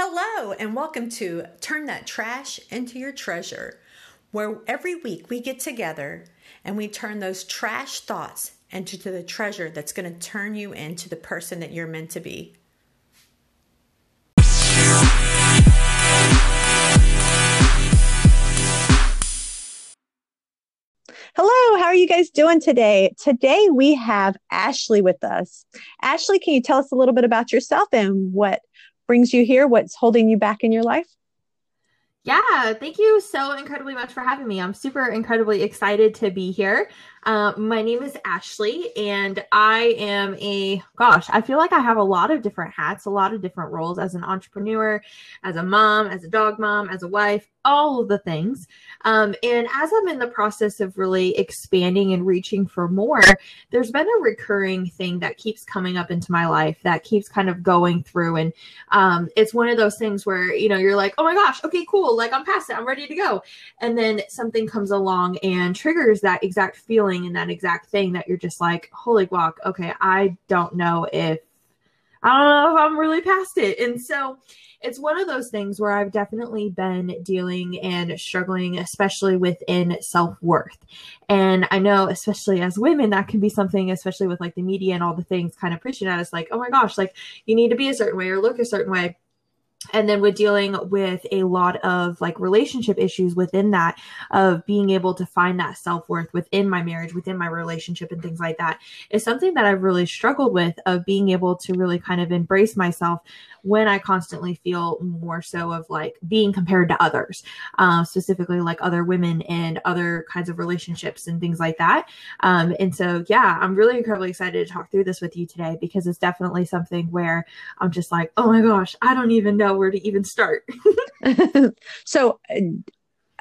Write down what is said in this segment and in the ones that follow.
Hello, and welcome to Turn That Trash into Your Treasure, where every week we get together and we turn those trash thoughts into the treasure that's going to turn you into the person that you're meant to be. Hello, how are you guys doing today? Today we have Ashley with us. Ashley, can you tell us a little bit about yourself and what brings you here? What's holding you back in your life? Yeah, thank you so incredibly much for having me. I'm super incredibly excited to be here. Uh, my name is Ashley, and I am a gosh, I feel like I have a lot of different hats, a lot of different roles as an entrepreneur, as a mom, as a dog mom, as a wife, all of the things. Um, and as I'm in the process of really expanding and reaching for more, there's been a recurring thing that keeps coming up into my life that keeps kind of going through. And um, it's one of those things where, you know, you're like, oh my gosh, okay, cool. Like I'm past it. I'm ready to go. And then something comes along and triggers that exact feeling feeling in that exact thing that you're just like, holy guac, okay, I don't know if I don't know if I'm really past it. And so it's one of those things where I've definitely been dealing and struggling, especially within self worth. And I know, especially as women, that can be something, especially with like the media and all the things kind of preaching at us, like, oh my gosh, like you need to be a certain way or look a certain way and then with dealing with a lot of like relationship issues within that of being able to find that self-worth within my marriage within my relationship and things like that is something that i've really struggled with of being able to really kind of embrace myself when I constantly feel more so of like being compared to others, uh, specifically like other women and other kinds of relationships and things like that. Um, and so, yeah, I'm really incredibly excited to talk through this with you today because it's definitely something where I'm just like, oh my gosh, I don't even know where to even start. so, uh,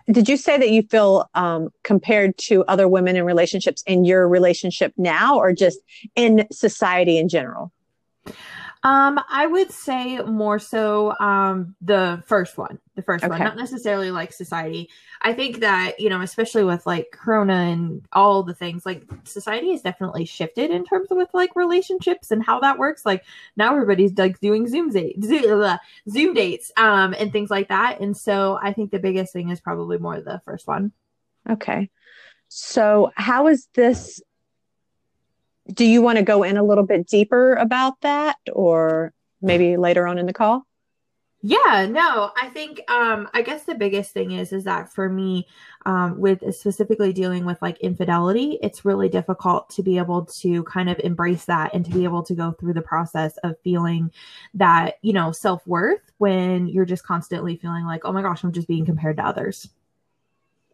did you say that you feel um, compared to other women in relationships in your relationship now or just in society in general? Um, I would say more so um the first one, the first okay. one, not necessarily like society. I think that you know, especially with like Corona and all the things, like society has definitely shifted in terms of with like relationships and how that works. Like now everybody's like doing Zoom dates, Zoom dates, um, and things like that. And so I think the biggest thing is probably more the first one. Okay. So how is this do you want to go in a little bit deeper about that or maybe later on in the call? Yeah, no, I think um I guess the biggest thing is is that for me um with specifically dealing with like infidelity, it's really difficult to be able to kind of embrace that and to be able to go through the process of feeling that, you know, self-worth when you're just constantly feeling like, "Oh my gosh, I'm just being compared to others."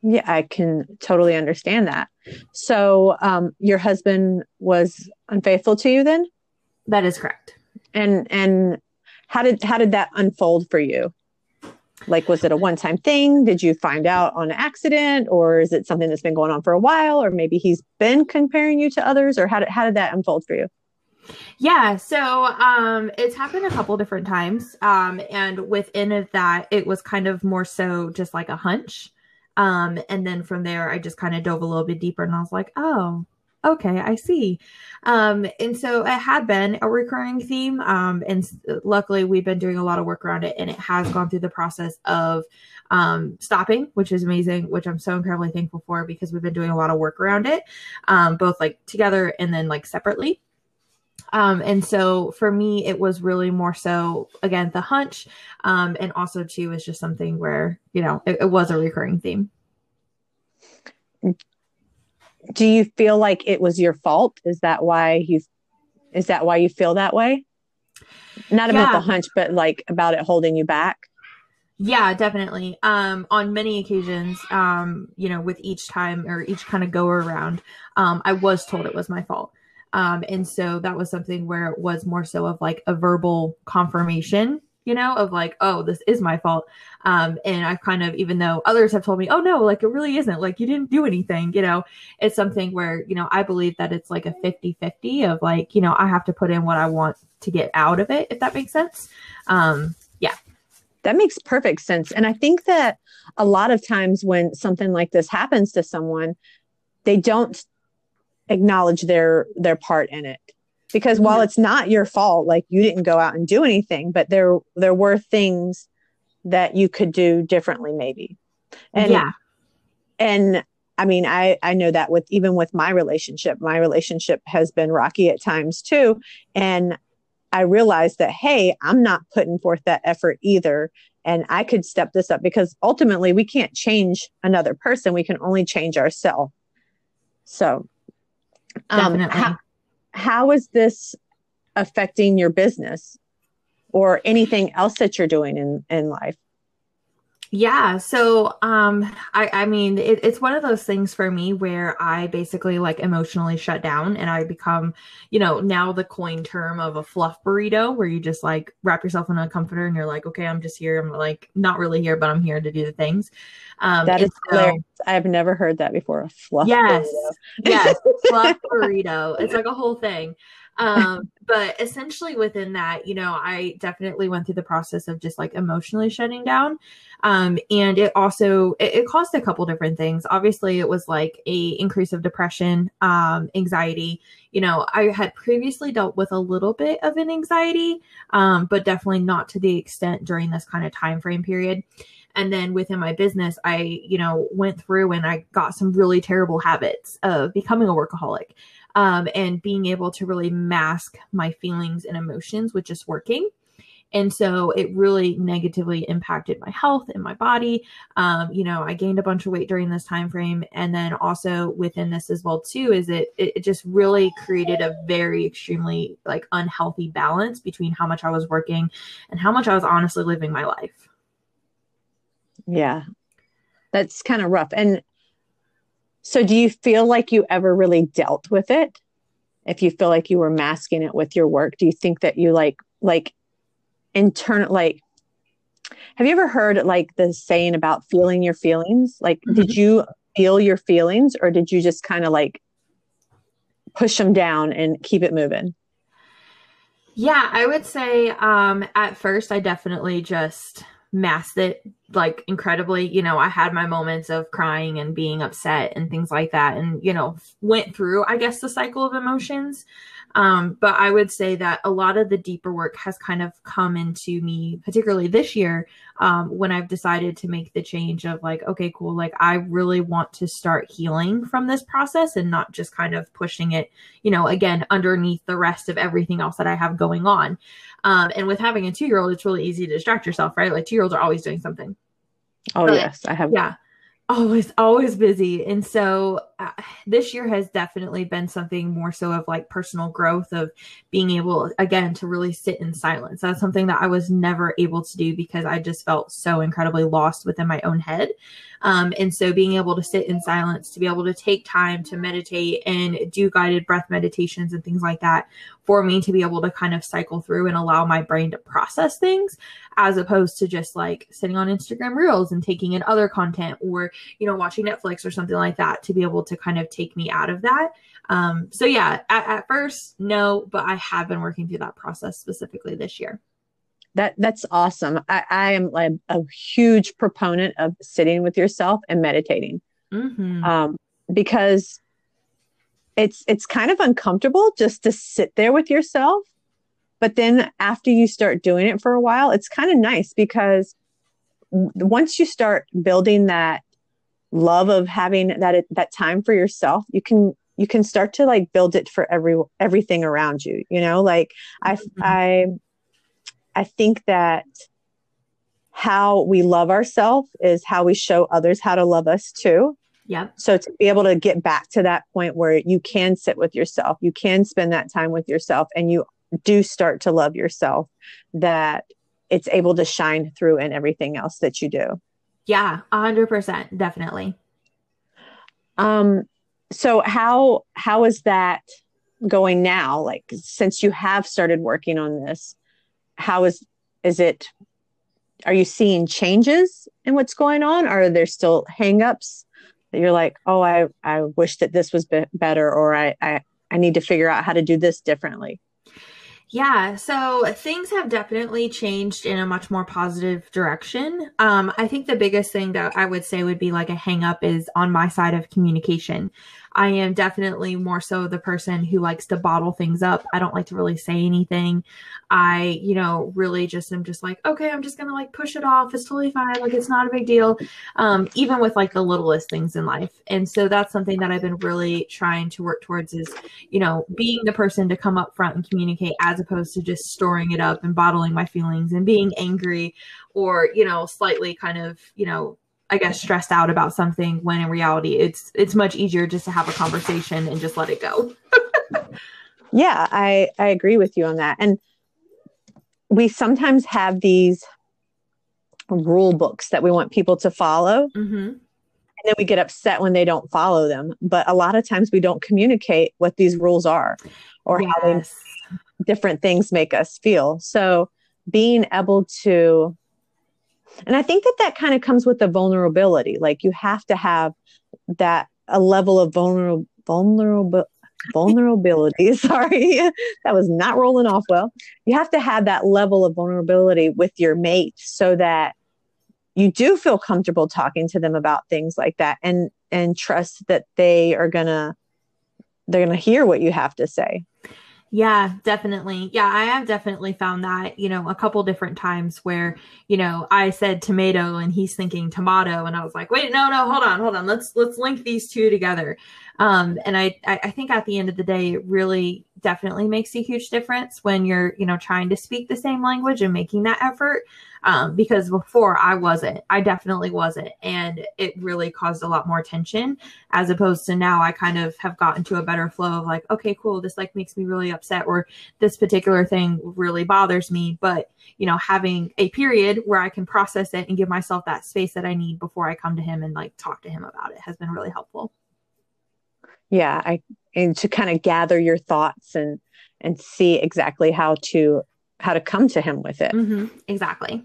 Yeah, I can totally understand that. So, um, your husband was unfaithful to you then? That is correct. And and how did how did that unfold for you? Like, was it a one time thing? Did you find out on accident, or is it something that's been going on for a while, or maybe he's been comparing you to others, or how did how did that unfold for you? Yeah, so um, it's happened a couple different times, um, and within of that, it was kind of more so just like a hunch um, and then from there, I just kind of dove a little bit deeper and I was like, oh, okay, I see. Um, and so it had been a recurring theme. Um, and luckily, we've been doing a lot of work around it and it has gone through the process of um, stopping, which is amazing, which I'm so incredibly thankful for because we've been doing a lot of work around it, um, both like together and then like separately. Um, and so for me, it was really more so again the hunch, um, and also too is just something where you know it, it was a recurring theme. Do you feel like it was your fault? Is that why you? Is that why you feel that way? Not about yeah. the hunch, but like about it holding you back. Yeah, definitely. Um, on many occasions, um, you know, with each time or each kind of go around, um, I was told it was my fault. Um, and so that was something where it was more so of like a verbal confirmation, you know, of like, oh, this is my fault. Um, and I've kind of, even though others have told me, oh no, like it really isn't, like you didn't do anything, you know, it's something where, you know, I believe that it's like a 50 50 of like, you know, I have to put in what I want to get out of it, if that makes sense. Um, yeah. That makes perfect sense. And I think that a lot of times when something like this happens to someone, they don't acknowledge their their part in it. Because while mm-hmm. it's not your fault like you didn't go out and do anything but there there were things that you could do differently maybe. And yeah. and i mean i i know that with even with my relationship my relationship has been rocky at times too. And i realized that hey i'm not putting forth that effort either. And i could step this up because ultimately we can't change another person. We can only change ourselves. So um how, how is this affecting your business or anything else that you're doing in in life Yeah. So, um, I, I mean, it, it's one of those things for me where I basically like emotionally shut down and I become, you know, now the coin term of a fluff burrito where you just like wrap yourself in a comforter and you're like, okay, I'm just here. I'm like not really here, but I'm here to do the things. Um, that and so- hilarious i've never heard that before a fluff Yes. burrito. yes fluff burrito it's like a whole thing um but essentially within that you know i definitely went through the process of just like emotionally shutting down. Um and it also it, it caused a couple different things. Obviously it was like a increase of depression um anxiety. You know i had previously dealt with a little bit of an anxiety um but definitely not to the extent during this kind of time frame period. And then within my business i you know went through and i got some really terrible habits of becoming a workaholic um, and being able to really mask my feelings and emotions with just working and so it really negatively impacted my health and my body um, you know i gained a bunch of weight during this time frame and then also within this as well too is it it just really created a very extremely like unhealthy balance between how much i was working and how much i was honestly living my life Yeah. That's kind of rough. And so do you feel like you ever really dealt with it? If you feel like you were masking it with your work, do you think that you like like internal like have you ever heard like the saying about feeling your feelings? Like did you feel your feelings or did you just kind of like push them down and keep it moving? Yeah, I would say um at first I definitely just masked it like incredibly. You know, I had my moments of crying and being upset and things like that and you know, went through I guess the cycle of emotions. Um but I would say that a lot of the deeper work has kind of come into me particularly this year um when I've decided to make the change of like okay, cool, like I really want to start healing from this process and not just kind of pushing it you know, again, underneath the rest of everything else that I have going on. Um, and with having a two year old, it's really easy to distract yourself, right? Like two year olds are always doing something. Oh But- yes, I have Yeah. Always, always busy. And so uh, this year has definitely been something more so of like personal growth of being able, again, to really sit in silence. That's something that I was never able to do because I just felt so incredibly lost within my own head. Um, and so being able to sit in silence, to be able to take time to meditate and do guided breath meditations and things like that for me to be able to kind of cycle through and allow my brain to process things as opposed to just like sitting on Instagram reels and taking in other content or, you know, watching Netflix or something like that to be able to kind of take me out of that. Um, so yeah, at, at first, no, but I have been working through that process specifically this year. that that's awesome. I, I am like a huge proponent of sitting with yourself and meditating. Mm-hmm. um, because it's it's kind of uncomfortable just to sit there with yourself but then after you start doing it for a while it's kind of nice because once you start building that love of having that that time for yourself you can you can start to like build it for every everything around you you know like i mm-hmm. i i think that how we love ourselves is how we show others how to love us too Yep. so to be able to get back to that point where you can sit with yourself, you can spend that time with yourself, and you do start to love yourself, that it's able to shine through in everything else that you do. Yeah, a hundred percent, definitely. Um, so how how is that going now? Like since you have started working on this, how is is it? Are you seeing changes in what's going on? Are there still hangups that you're like, oh, I I wish that this was be- better, or I, I I need to figure out how to do this differently. Yeah, so things have definitely changed in a much more positive direction. Um, I think the biggest thing that I would say would be like a hang up is on my side of communication. I am definitely more so the person who likes to bottle things up. I don't like to really say anything. I, you know, really just am just like, okay, I'm just gonna like push it off. It's totally fine. Like it's not a big deal. Um, even with like the littlest things in life. And so that's something that I've been really trying to work towards is, you know, being the person to come up front and communicate as opposed to just storing it up and bottling my feelings and being angry or, you know, slightly kind of, you know, I guess stressed out about something when in reality it's it's much easier just to have a conversation and just let it go. yeah, I I agree with you on that. And we sometimes have these rule books that we want people to follow. Mm-hmm. And then we get upset when they don't follow them. But a lot of times we don't communicate what these rules are or yes. how they, different things make us feel. So being able to and i think that that kind of comes with the vulnerability like you have to have that a level of vulnerable vulnerable vulnerability sorry that was not rolling off well. You have to have that level of vulnerability with your mate so that you do feel comfortable talking to them about things like that and and trust that they are gonna they're gonna hear what you have to say yeah, definitely. Yeah, I have definitely found that, you know, a couple different times where, you know, I said tomato and he's thinking tomato and I was like, wait, no, no, hold on, hold on. Let's let's link these two together. Um, and I I think at the end of the day, it really definitely makes a huge difference when you're, you know, trying to speak the same language and making that effort um, because before I wasn't. I definitely wasn't. And it really caused a lot more tension as opposed to now I kind of have gotten to a better flow of like, okay, cool, this like makes me really upset or this particular thing really bothers me. But, you know, having a period where I can process it and give myself that space that I need before I come to him and like talk to him about it has been really helpful. Yeah, I and to kind of gather your thoughts and and see exactly how to how to come to him with it. Mm-hmm, exactly.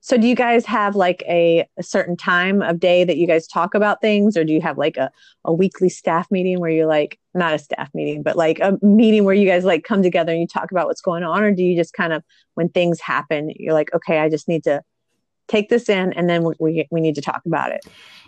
So do you guys have like a, a, certain time of day that you guys talk about things or do you have like a, a weekly staff meeting where you're like not a staff meeting, but like a meeting where you guys like come together and you talk about what's going on? Or do you just kind of when things happen, you're like, okay, I just need to take this in and then we, we, we need to talk about it?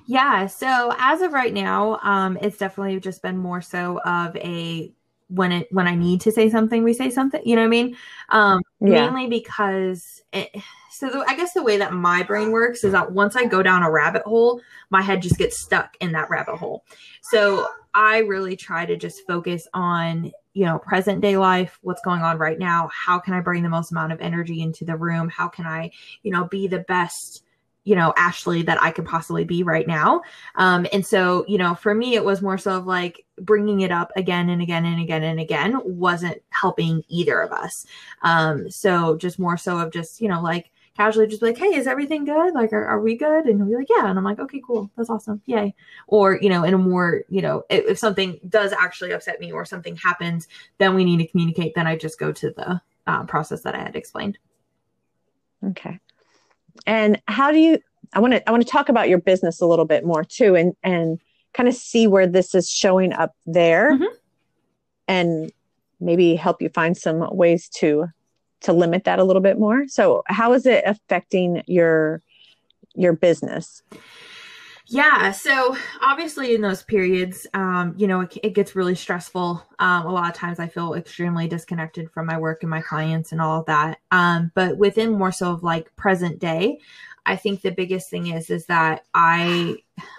Yeah. So as of right now, um, it's definitely just been more so of a when it when I need to say something, we say something. You know what I mean? Um, yeah. Mainly because it, so the, I guess the way that my brain works is that once I go down a rabbit hole, my head just gets stuck in that rabbit hole. So I really try to just focus on you know present day life what's going on right now how can i bring the most amount of energy into the room? How can i you know be the best you know ashley that i could possibly be right now? Um and so you know for me it was more so of like bringing it up again and again and again and again wasn't helping either of us. Um so just more so of just you know like casually just be like hey is everything good? Like are, are we good? And he'll be like yeah. And i'm like okay cool. That's awesome. Yay. Or you know in a more you know if, if something does actually upset me or something happens then we need to communicate then i just go to the uh, process that i had explained. Okay. And how do you i want to i want to talk about your business a little bit more too and and kind of see where this is showing up there mm-hmm. and maybe help you find some ways to to limit that a little bit more so how is it affecting your your business yeah. So obviously, in those periods, um, you know, it, it gets really stressful. Um, a lot of times I feel extremely disconnected from my work and my clients and all of that. Um, but within more so of like present day, I think the biggest thing is, is that I,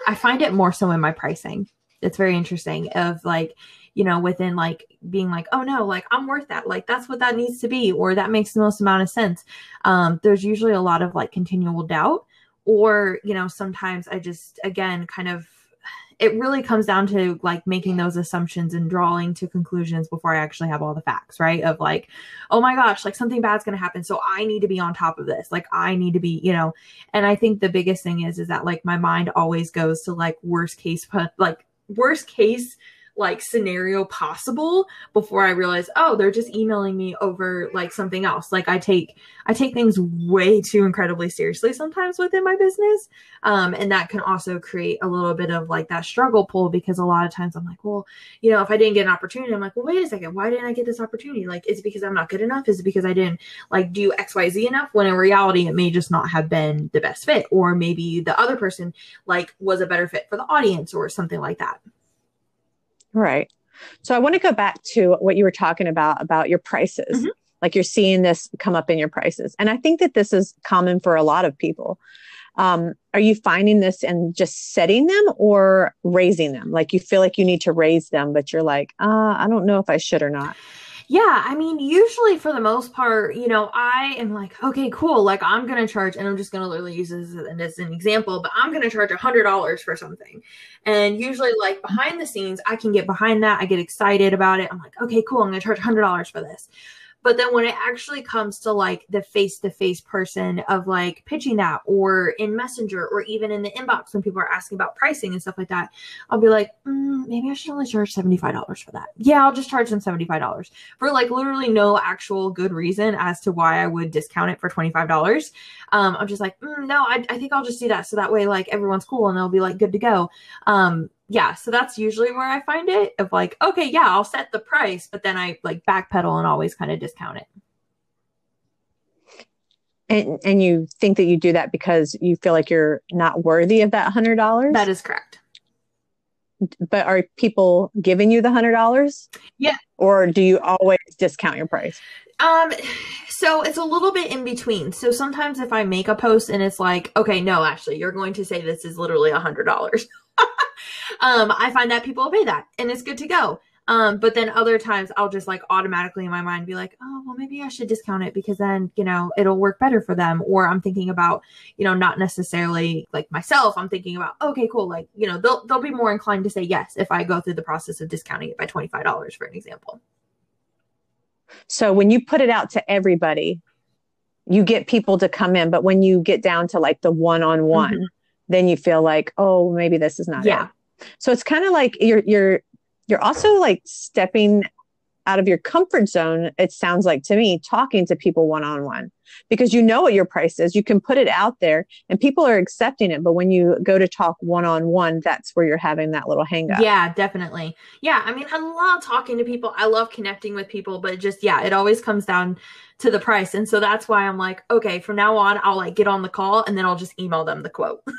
I find it more so in my pricing. It's very interesting of like, you know, within like being like, oh no, like I'm worth that. Like that's what that needs to be, or that makes the most amount of sense. Um, there's usually a lot of like continual doubt or you know sometimes i just again kind of it really comes down to like making those assumptions and drawing to conclusions before i actually have all the facts right of like oh my gosh like something bad's going to happen so i need to be on top of this like i need to be you know and i think the biggest thing is is that like my mind always goes to like worst case like worst case like scenario possible before I realize, oh, they're just emailing me over like something else. Like I take I take things way too incredibly seriously sometimes within my business. Um, and that can also create a little bit of like that struggle pull because a lot of times I'm like, well, you know, if I didn't get an opportunity, I'm like, well, wait a second, why didn't I get this opportunity? Like, is it because I'm not good enough? Is it because I didn't like do XYZ enough? When in reality, it may just not have been the best fit, or maybe the other person like was a better fit for the audience or something like that. Right. So I want to go back to what you were talking about about your prices. Mhm. Like you're seeing this come up in your prices. And I think that this is common for a lot of people. Um, are you finding this and just setting them or raising them? Like you feel like you need to raise them, but you're like, uh, I don't know if I should or not. Yeah, I mean, usually for the most part, you know, I am like, okay, cool. Like, I'm going to charge, and I'm just going to literally use this as, an example, but I'm going to charge a $100 for something. And usually, like, behind the scenes, I can get behind that. I get excited about it. I'm like, okay, cool. I'm going to charge $100 for this. But then when it actually comes to like the face to face person of like pitching that or in Messenger or even in the inbox when people are asking about pricing and stuff like that, I'll be like, mm, maybe I should only charge $75 for that. Yeah, I'll just charge them $75 for like literally no actual good reason as to why I would discount it for $25. Um, I'm just like, mm, no, I, I think I'll just do that. So that way, like everyone's cool and they'll be like good to go. Um, yeah, so that's usually where I find it of like, okay, yeah, I'll set the price, but then I like backpedal and always kind of discount it. And and you think that you do that because you feel like you're not worthy of that hundred dollars? That is correct. but are people giving you the hundred dollars? Yeah. Or do you always discount your price? Um, so it's a little bit in between. So sometimes if I make a post and it's like, okay, no, actually, you're going to say this is literally a hundred dollars. um, I find that people obey that and it's good to go. Um, but then other times I'll just like automatically in my mind be like, oh, well, maybe I should discount it because then, you know, it'll work better for them. Or I'm thinking about, you know, not necessarily like myself. I'm thinking about, okay, cool. Like, you know, they'll, they'll be more inclined to say yes if I go through the process of discounting it by $25, for an example. So when you put it out to everybody, you get people to come in, but when you get down to like the one on one, then you feel like, oh, maybe this is not Yeah. it. So it's kind of like you're you're you're also like stepping out of your comfort zone, it sounds like to me, talking to people one on one. Because you know what your price is. You can put it out there and people are accepting it. But when you go to talk one on one, that's where you're having that little hang up. Yeah, definitely. Yeah, I mean, I love talking to people. I love connecting with people, but just yeah, it always comes down to the price. And so that's why I'm like, okay, from now on, I'll like get on the call and then I'll just email them the quote.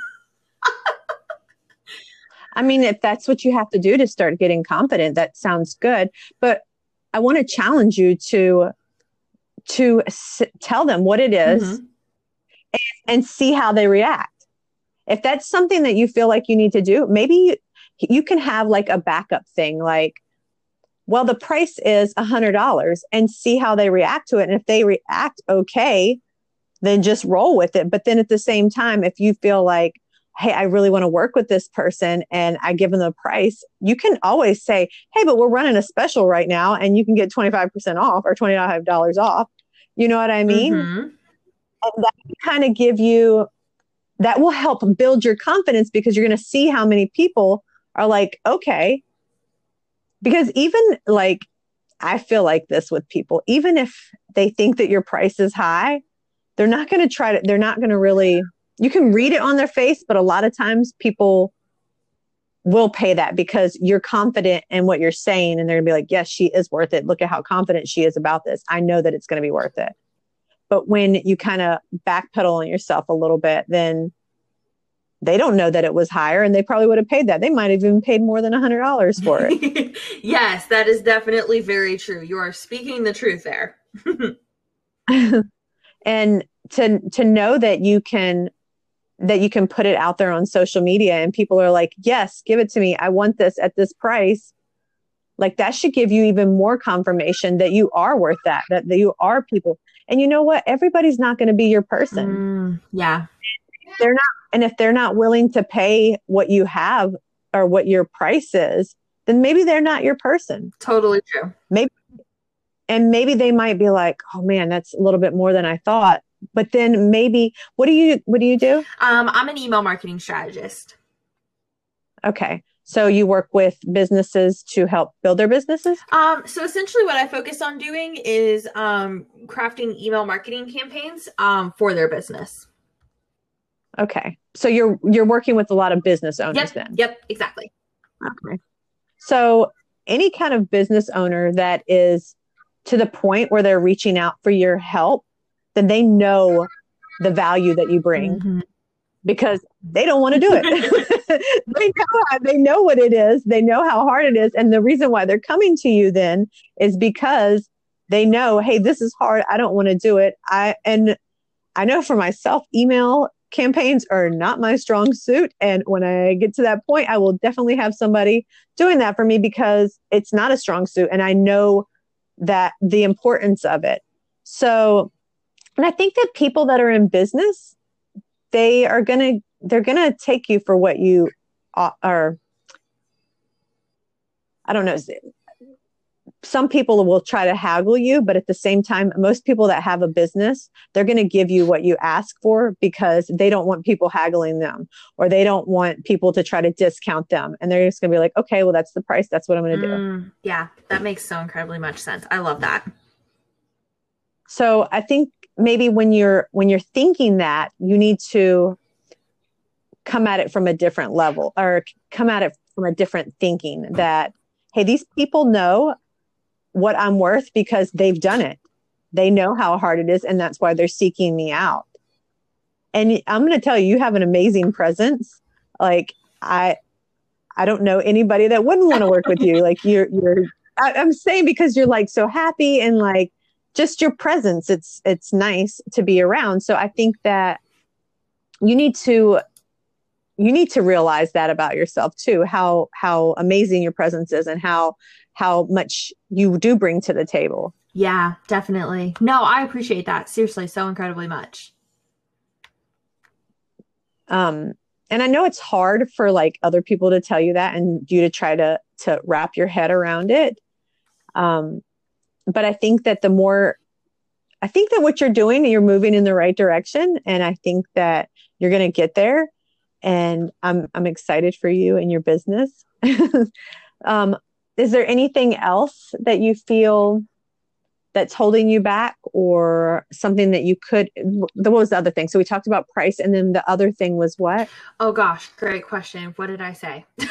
I mean, if that's what you have to do to start getting confident, that sounds good. But I want to challenge you to to s- tell them what it is Mhm. and see how they react. If that's something that you feel like you need to do, maybe you, you can have like a backup thing, like, well, the price is a hundred dollars, and see how they react to it. And if they react okay, then just roll with it. But then at the same time, if you feel like hey, I really want to work with this person and I give them the price, you can always say, hey, but we're running a special right now and you can get 25% off or $25 off. You know what I mean? Mhm. And that kind of give you, that will help build your confidence because you're going to see how many people are like, okay. Because even like, I feel like this with people, even if they think that your price is high, they're not going to try to, they're not going to really, you can read it on their face, but a lot of times people will pay that because you're confident in what you're saying and they're gonna be like, yes, she is worth it. Look at how confident she is about this. I know that it's gonna be worth it. But when you kind of backpedal on yourself a little bit, then they don't know that it was higher and they probably would have paid that. They might have even paid more than a hundred dollars for it. yes, that is definitely very true. You are speaking the truth there. and to to know that you can that you can put it out there on social media and people are like yes give it to me i want this at this price like that should give you even more confirmation that you are worth that that, that you are people and you know what everybody's not going to be your person Mm, yeah. They're not. And if they're not willing to pay what you have or what your price is then maybe they're not your person Totally true. Maybe. and maybe they might be like oh man that's a little bit more than i thought but then maybe what do you what do you do Um, I'm an email marketing strategist. okay so you work with businesses to help build their businesses Um, so essentially what I focus on doing is um crafting email marketing campaigns um for their business. okay so you're you're working with a lot of business owners Yep. then Yep, exactly. okay so any kind of business owner that is to the point where they're reaching out for your help then they know the value that you bring Mhm. because they don't want to do it. they know they know what it is. They know how hard it is, and the reason why they're coming to you then is because they know, hey, this is hard. I don't want to do it. I and I know for myself, email campaigns are not my strong suit. And when I get to that point, I will definitely have somebody doing that for me because it's not a strong suit. And I know that the importance of it. So, and I think that people that are in business, they are going to, they're going to take you for what you are. I don't know some people will try to haggle you, but at the same time, most people that have a business, they're going to give you what you ask for because they don't want people haggling them or they don't want people to try to discount them. And they're just going to be like, okay, well, that's the price. That's what I'm going to mm, do. Yeah, that makes so incredibly much sense. I love that. So I think maybe when you're when you're thinking that, you need to come at it from a different level or come at it from a different thinking that hey, these people know what I'm worth because they've done it. They know how hard it is, and that's why they're seeking me out. And I'm going to tell you, you have an amazing presence. Like I, I don't know anybody that wouldn't want to work with you. Like you're, you're. I, I'm saying because you're like so happy and like just your presence. It's it's nice to be around. So I think that you need to you need to realize that about yourself too how how amazing your presence is and how how much you do bring to the table. Yeah, definitely. No, I appreciate that. Seriously, so incredibly much. Um, and I know it's hard for like other people to tell you that and you to try to to wrap your head around it. Um, but I think that the more I think that what you're doing, you're moving in the right direction. And I think that you're gonna get there. And I'm I'm excited for you and your business. um, is there anything else that you feel that's holding you back or something that you could what was the other thing so we talked about price and then the other thing was what oh gosh great question what did i say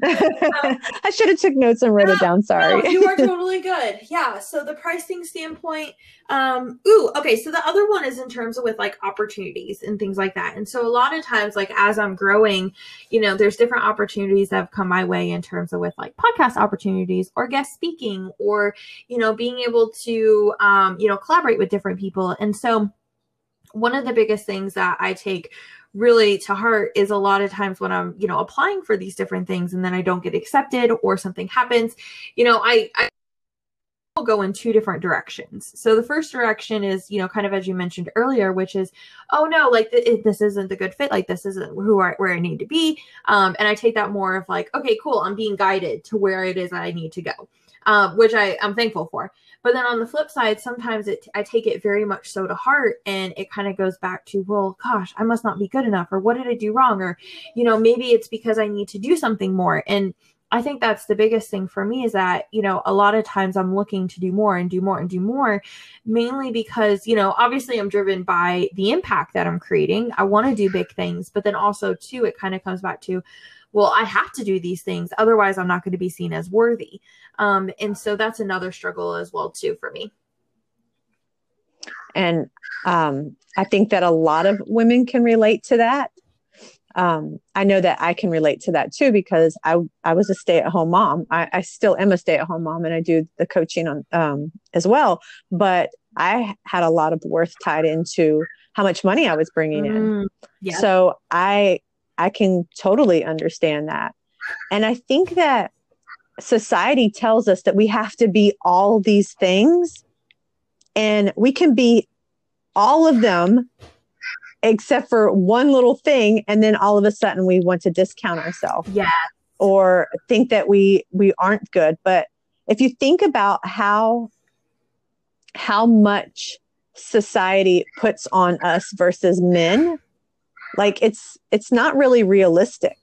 I should have took notes and wrote no, it down. Sorry. No, you are totally good. Yeah. So the pricing standpoint, um, ooh, okay. So the other one is in terms of with like opportunities and things like that. And so a lot of times, like as I'm growing, you know, there's different opportunities that have come my way in terms of with like podcast opportunities or guest speaking or, you know, being able to, um, you know, collaborate with different people. And so one of the biggest things that I take really to heart is a lot of times when I'm, you know, applying for these different things and then I don't get accepted or something happens, you know, I, I go in two different directions. So the first direction is, you know, kind of as you mentioned earlier, which is, oh no, like th- this isn't the good fit. Like this isn't who I, where I need to be. Um, and I take that more of like, okay, cool. I'm being guided to where it is that I need to go, uh, which I, I'm thankful for. But then on the flip side, sometimes it I take it very much so to heart and it kind of goes back to, well, gosh, I must not be good enough or what did I do wrong or you know, maybe it's because I need to do something more and I think that's the biggest thing for me is that, you know, a lot of times I'm looking to do more and do more and do more, mainly because, you know, obviously I'm driven by the impact that I'm creating. I want to do big things, but then also, too, it kind of comes back to, well, I have to do these things. Otherwise, I'm not going to be seen as worthy. Um, and so that's another struggle as well, too, for me. And um, I think that a lot of women can relate to that. Um, I know that I can relate to that too because I I was a stay at home mom. I, I, still am a stay at home mom, and I do the coaching on um, as well. But I had a lot of worth tied into how much money I was bringing in. Mm, yeah. So I I can totally understand that. And I think that society tells us that we have to be all these things and we can be all of them except for one little thing and then all of a sudden we want to discount ourselves yeah or think that we we aren't good but if you think about how how much society puts on us versus men like it's it's not really realistic.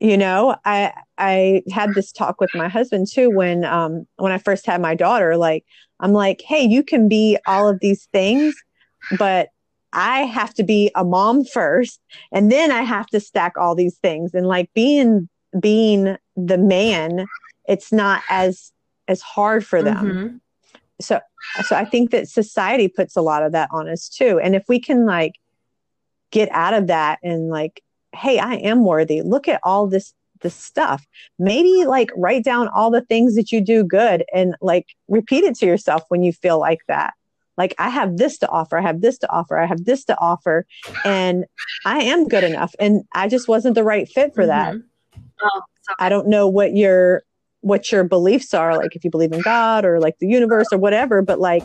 You know i i had this talk with my husband too when um when i first had my daughter like i'm like hey you can be all of these things but i have to be a mom first and then i have to stack all these things. And like being being the man it's not as as hard for them. Mm-hmm. so so i think that society puts a lot of that on us too. And if we can like get out of that and like hey i am worthy. Look at all this this stuff. Maybe like write down all the things that you do good and like repeat it to yourself when you feel like that. Like i have this to offer. I have this to offer. I have this to offer. And i am good enough. And i just wasn't the right fit for that. Mhm. Oh, i don't know what your what your beliefs are like if you believe in god or like the universe or whatever but like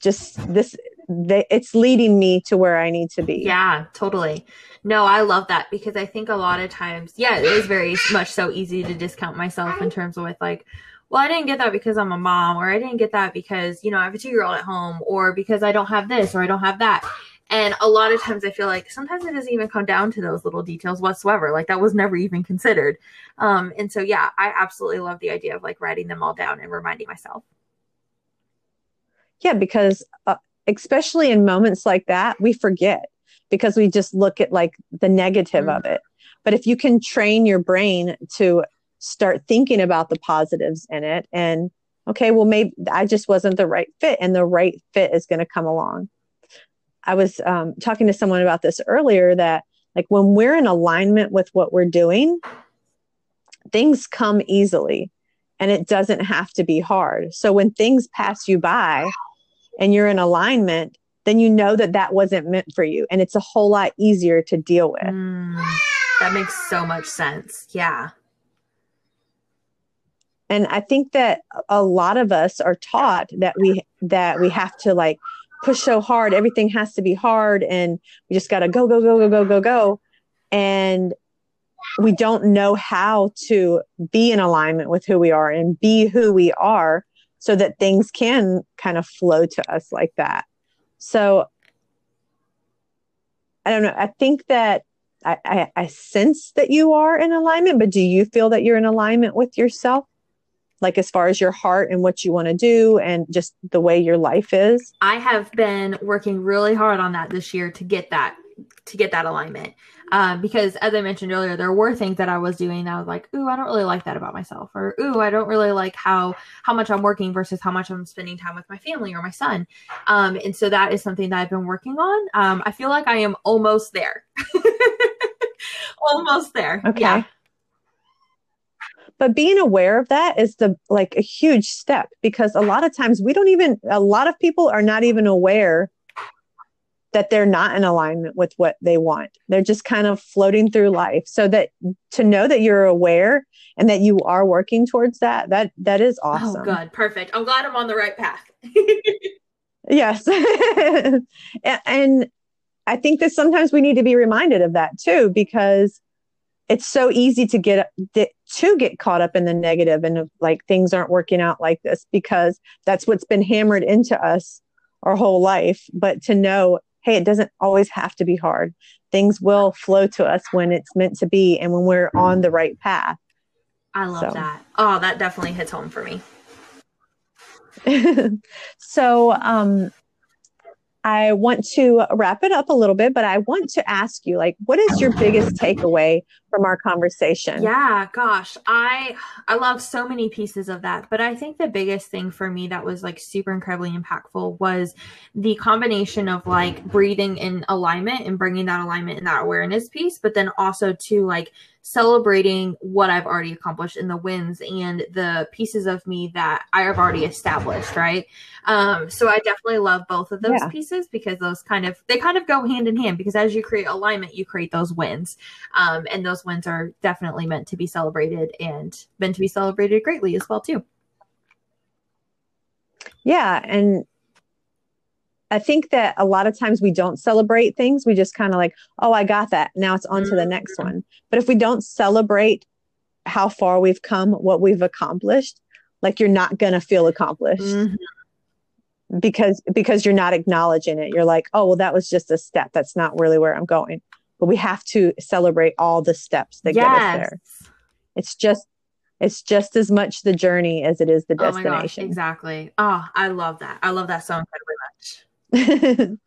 just this they, it's leading me to where i need to be Yeah, totally. No, I love that because I think a lot of times, yeah, it is very much so easy to discount myself in terms of with like, well, I didn't get that because I'm a mom, or I didn't get that because, you know, I have a two year old at home, or because I don't have this, or I don't have that. And a lot of times I feel like sometimes it doesn't even come down to those little details whatsoever. Like that was never even considered. Um, and so, yeah, I absolutely love the idea of like writing them all down and reminding myself. Yeah, because uh, especially in moments like that, we forget because we just look at like the negative Mhm. of it. But if you can train your brain to start thinking about the positives in it and okay, well maybe I just wasn't the right fit and the right fit is going to come along. I was um, talking to someone about this earlier that like when we're in alignment with what we're doing, things come easily and it doesn't have to be hard. So when things pass you by and you're in alignment, then you know that that wasn't meant for you. And it's a whole lot easier to deal with. Mm, that makes so much sense. Yeah. And I think that a lot of us are taught that we that we have to like push so hard, everything has to be hard and we just got to go go go go go go go and we don't know how to be in alignment with who we are and be who we are so that things can kind of flow to us like that. So I don't know. I think that I, I, I sense that you are in alignment, but do you feel that you're in alignment with yourself? Like as far as your heart and what you want to do and just the way your life is? I have been working really hard on that this year to get that to get that alignment. Um, because as I mentioned earlier, there were things that I was doing that I was like, ooh, I don't really like that about myself, or ooh, I don't really like how how much I'm working versus how much I'm spending time with my family or my son. Um, and so that is something that I've been working on. Um, I feel like I am almost there. almost there. Okay. Yeah. But being aware of that is the like a huge step because a lot of times we don't even a lot of people are not even aware that they're not in alignment with what they want. They're just kind of floating through life. So that to know that you're aware and that you are working towards that, that that is oh, awesome. Oh, good. Perfect. I'm glad I'm on the right path. Yes. and, and I think that sometimes we need to be reminded of that too, because it's so easy to get to get caught up in the negative and like things aren't working out like this because that's what's been hammered into us our whole life. But to know, hey, it doesn't always have to be hard. Things will flow to us when it's meant to be and when we're on the right path. I love So. that. Oh, that definitely hits home for me. so um I want to wrap it up a little bit, but I want to ask you, like, what is your biggest takeaway from our conversation? Yeah, gosh, I I love so many pieces of that, but I think the biggest thing for me that was like super incredibly impactful was the combination of like breathing in alignment and bringing that alignment and that awareness piece, but then also to like celebrating what I've already accomplished and the wins and the pieces of me that I have already established, right? Um, so I definitely love both of those Yeah. pieces because those kind of they kind of go hand in hand because as you create alignment, you create those wins. Um, and those wins are definitely meant to be celebrated and meant to be celebrated greatly as well too. Yeah. And I think that a lot of times we don't celebrate things. We just kind of like, oh, I got that. Now it's on to the next one. But if we don't celebrate how far we've come, what we've accomplished, like you're not going to feel accomplished. Mhm. because because you're not acknowledging it you're like oh well that was just a step that's not really where i'm going but we have to celebrate all the steps that get us there it's just it's just as much the journey as it is the Oh my gosh, destination exactly. Oh, I love that. I love that so incredibly much.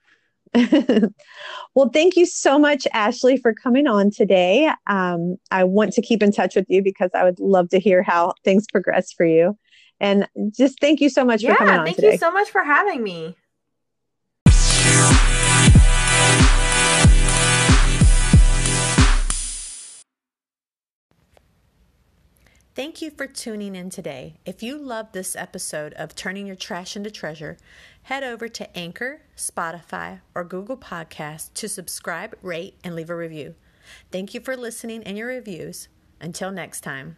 well thank you so much ashley for coming on today. Um, i want to keep in touch with you because i would love to hear how things progress for you. And just thank you so much for coming Yeah, on thank today. you so much for having me. Thank you for tuning in today. If you loved this episode of Turning Your Trash into Treasure, head over to Anchor, Spotify, or Google Podcasts to subscribe, rate, and leave a review. Thank you for listening and your reviews. Until next time.